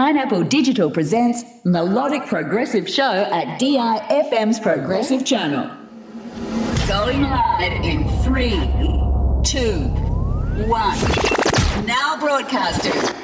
Pineapple Digital presents Melodic Progressive Show at DIFM's Progressive Channel. Going live in three, two, one. Now broadcasting.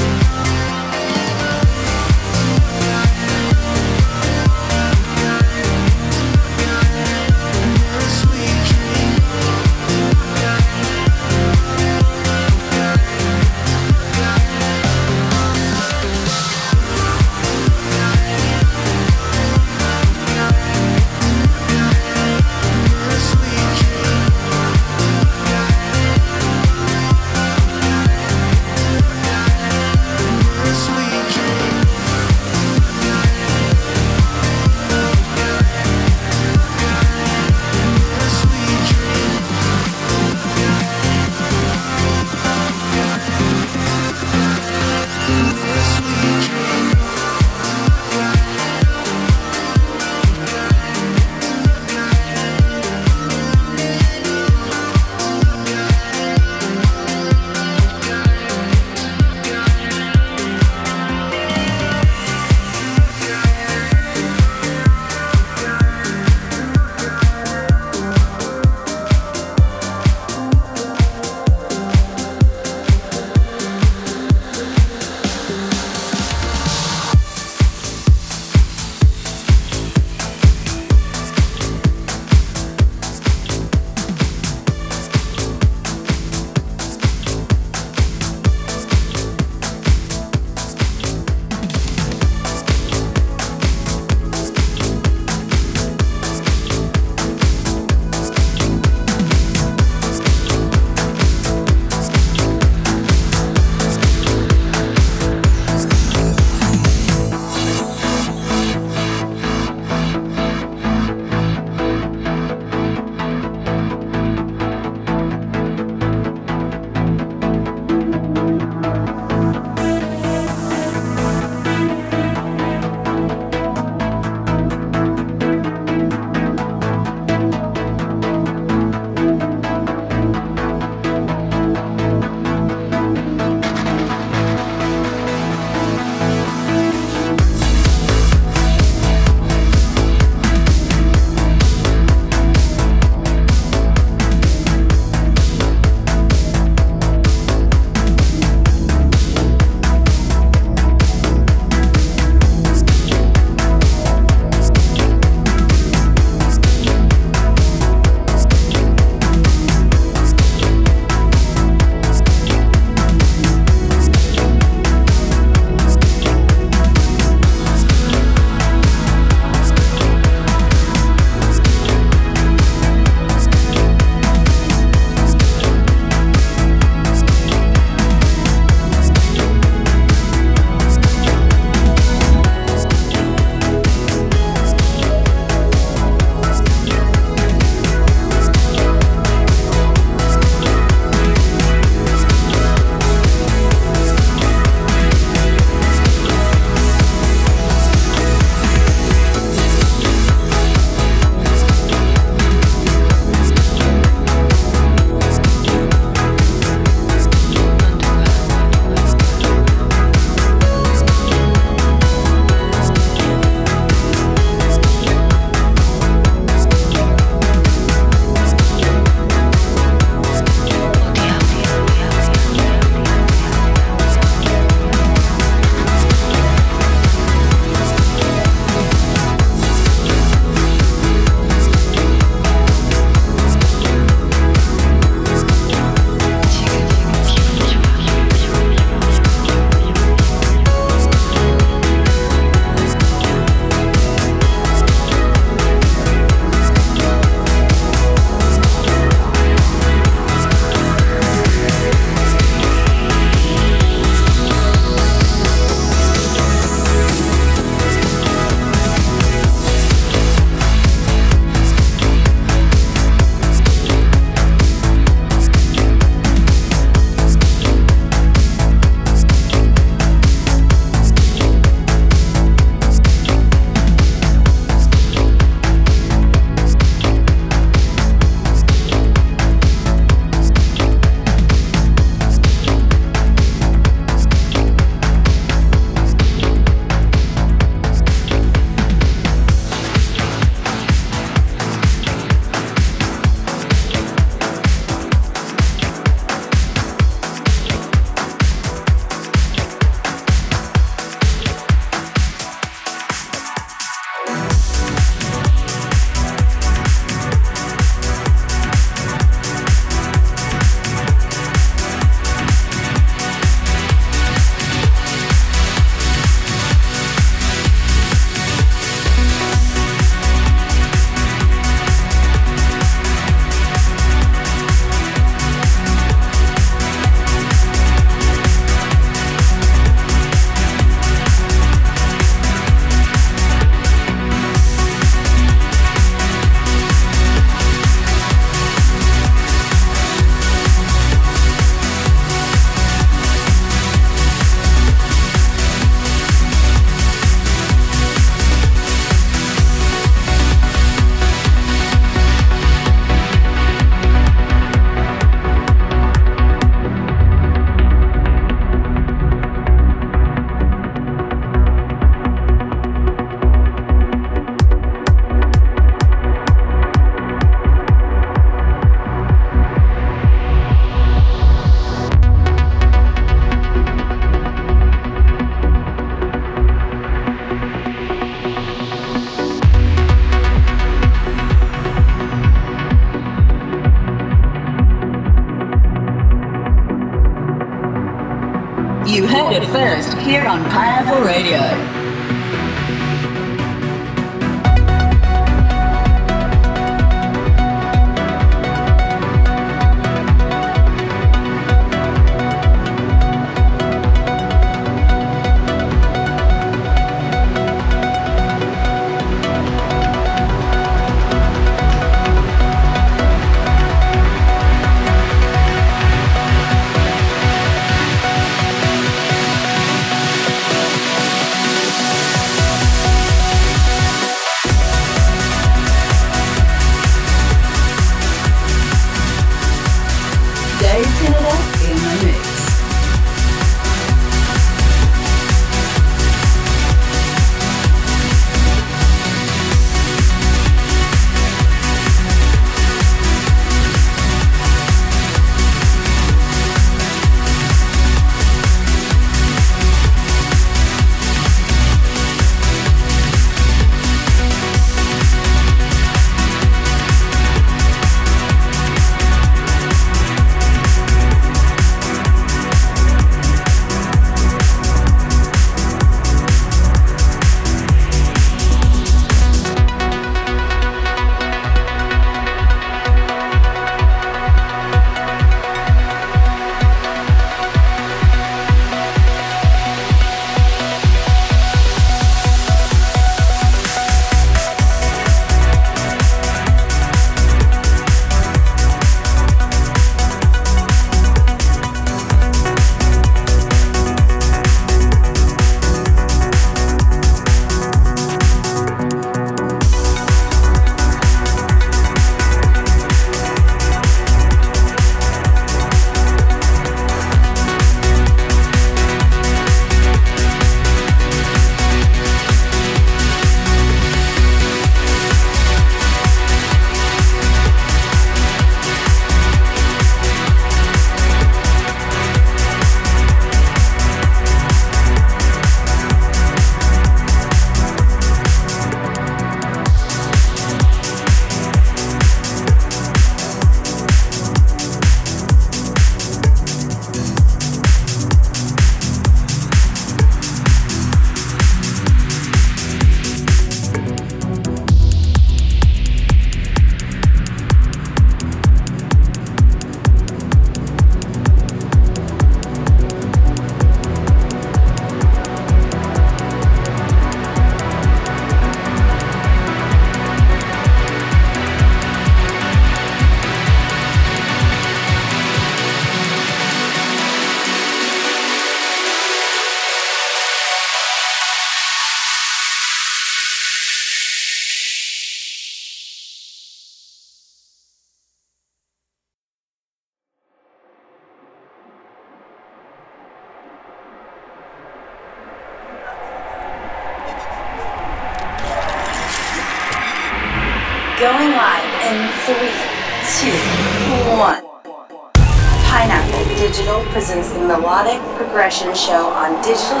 Show on digitally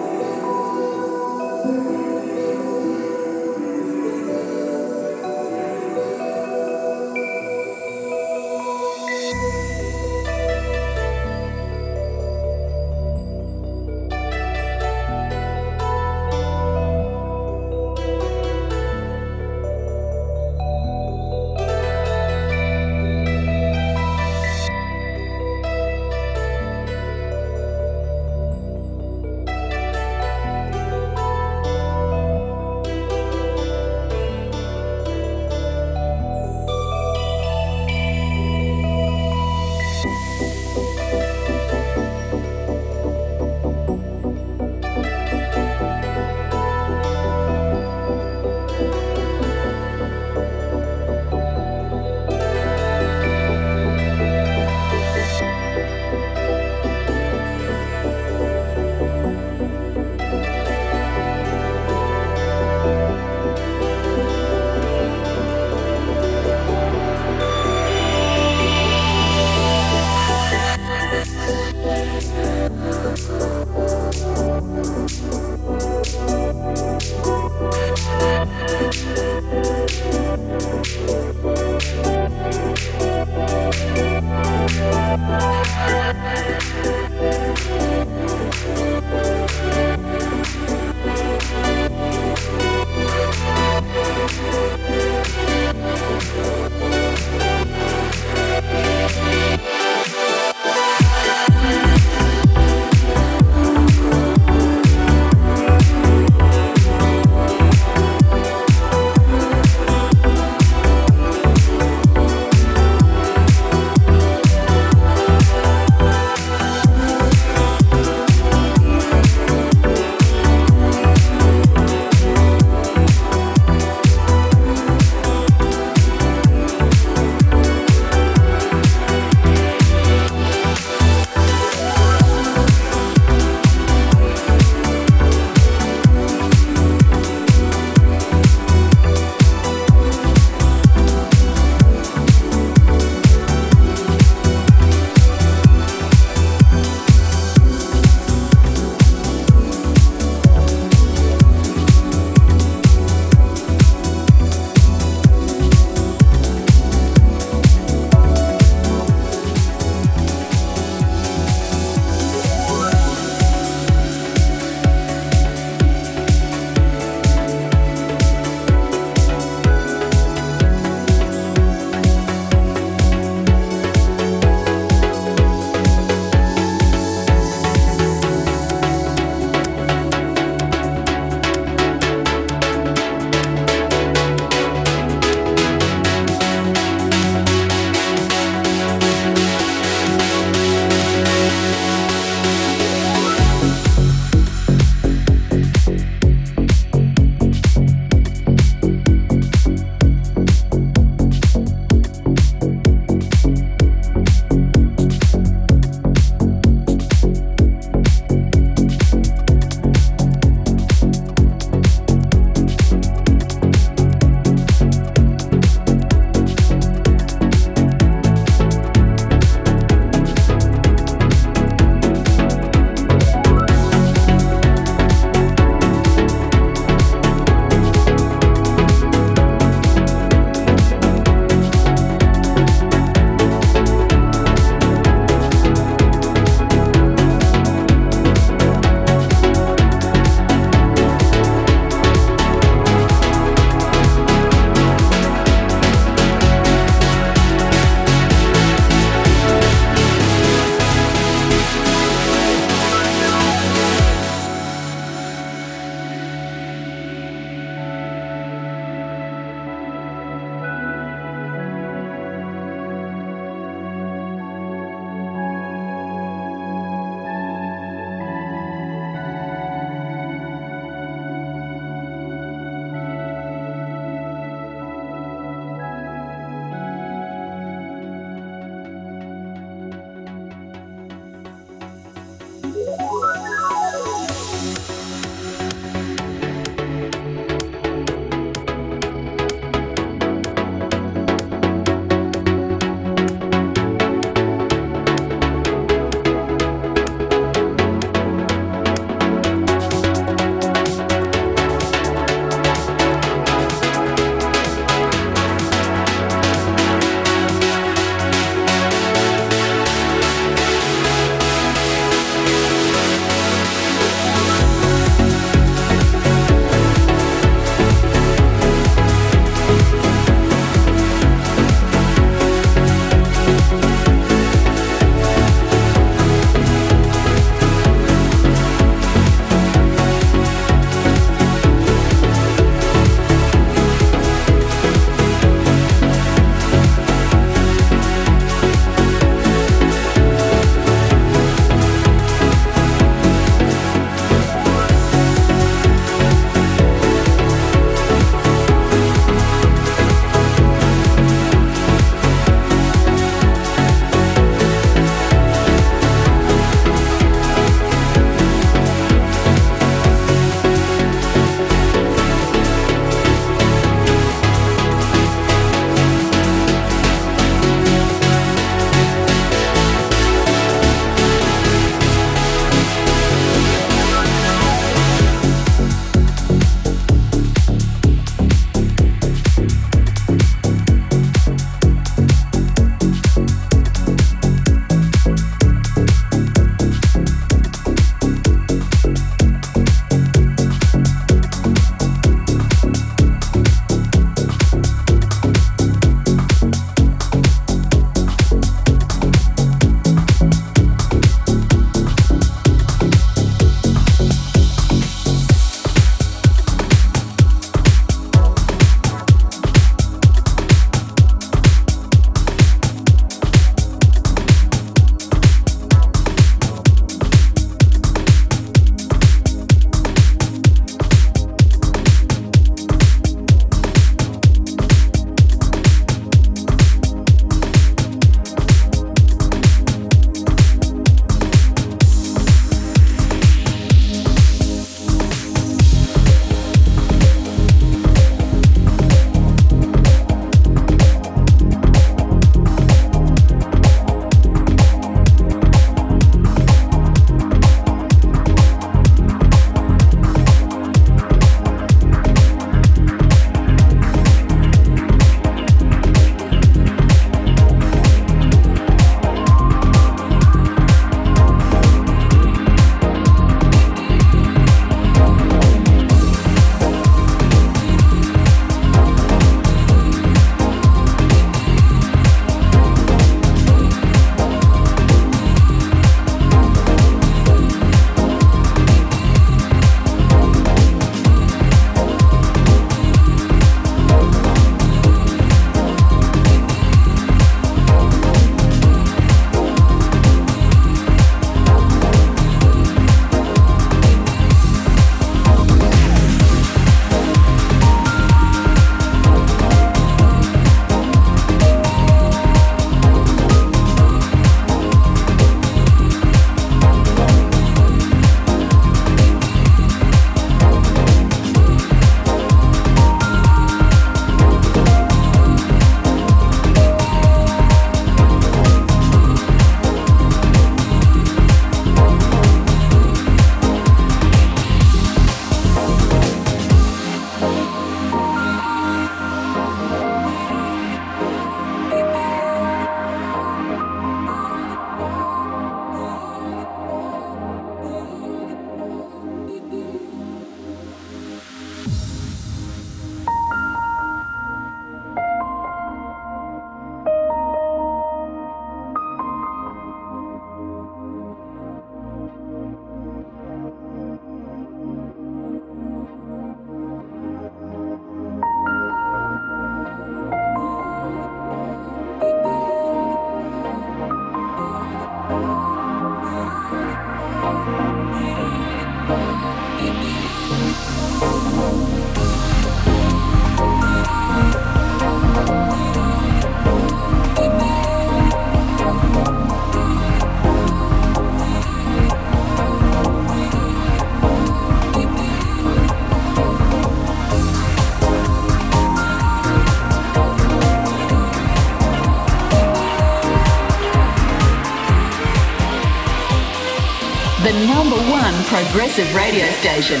progressive radio station,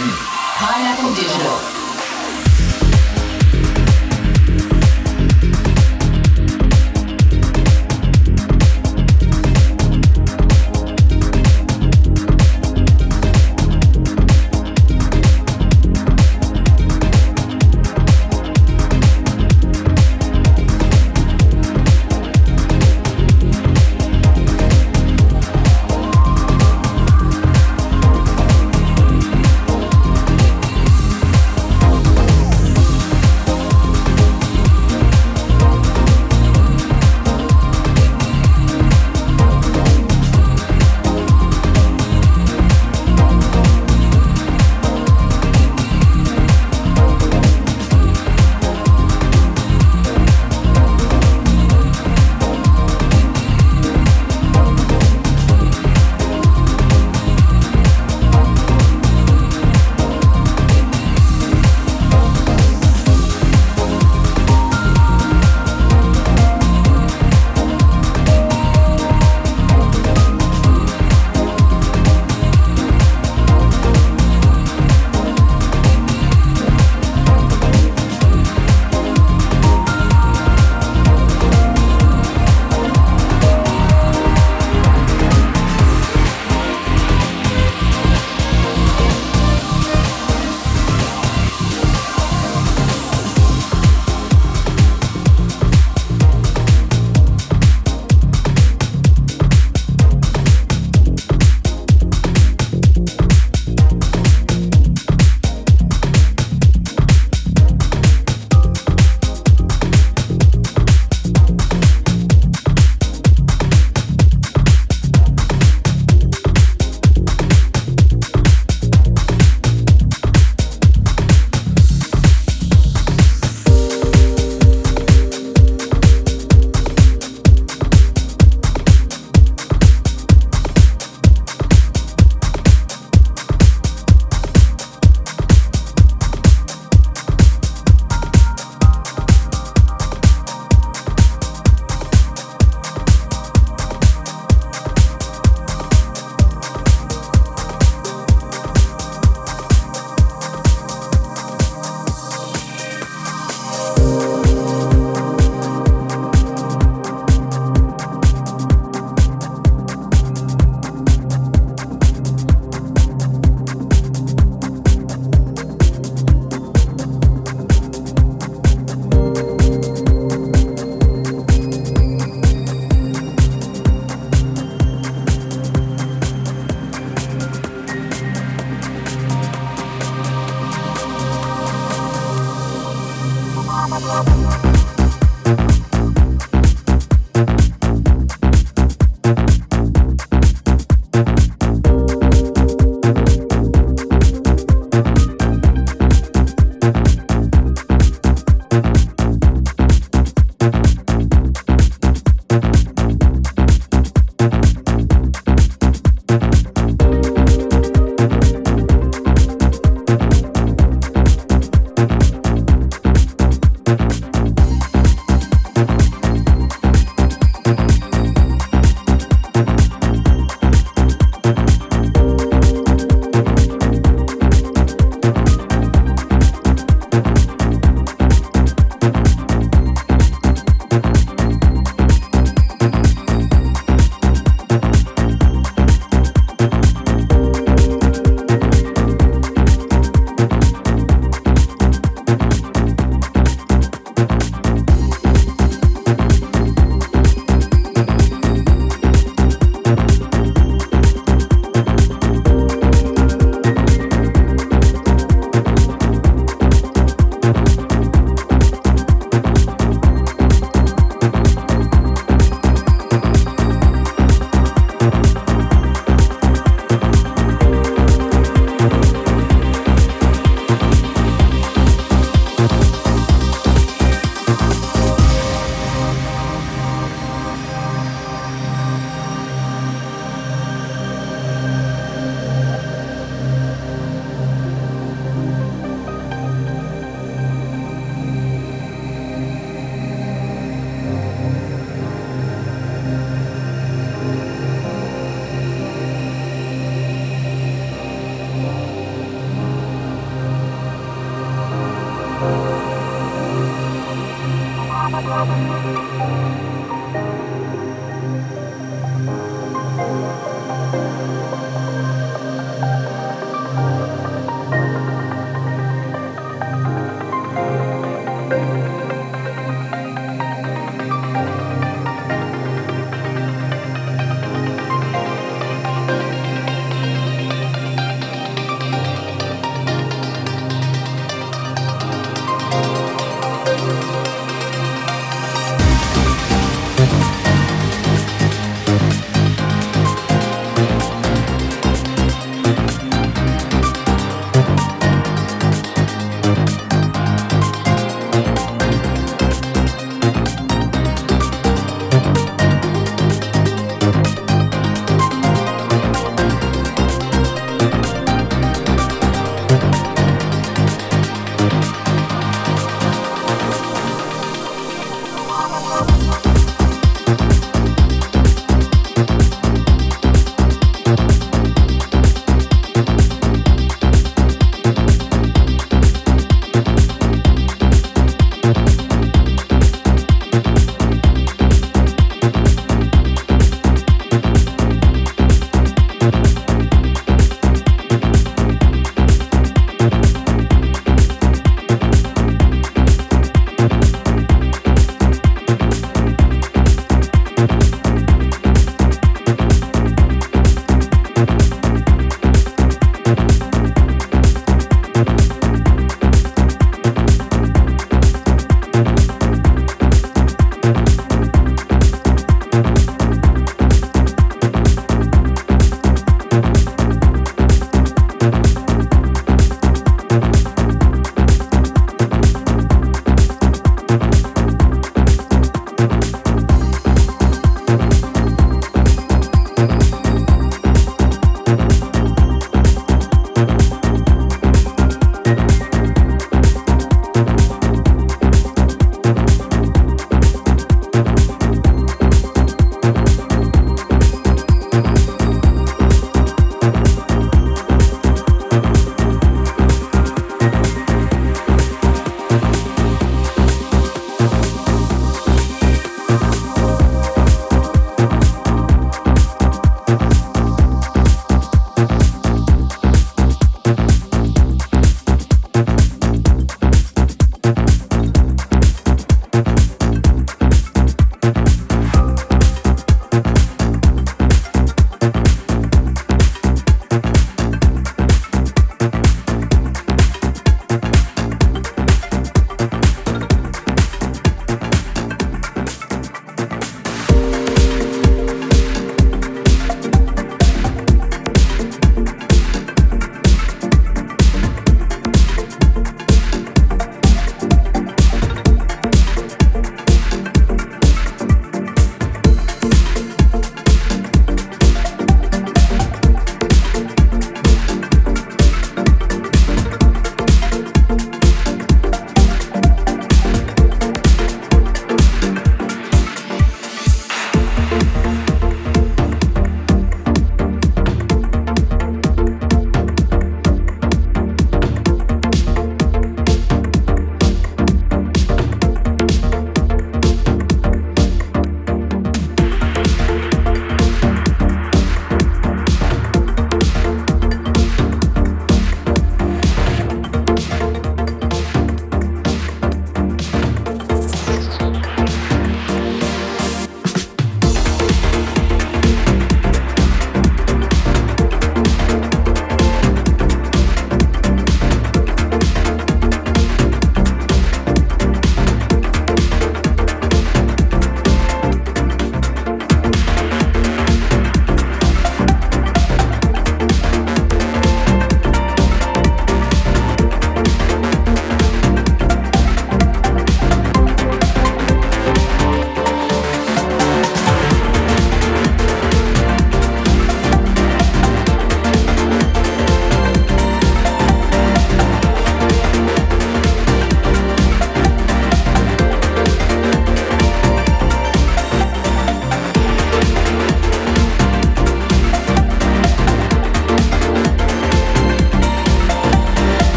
Pineapple Digital.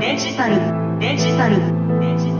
デジタル。デジタル。デジタル。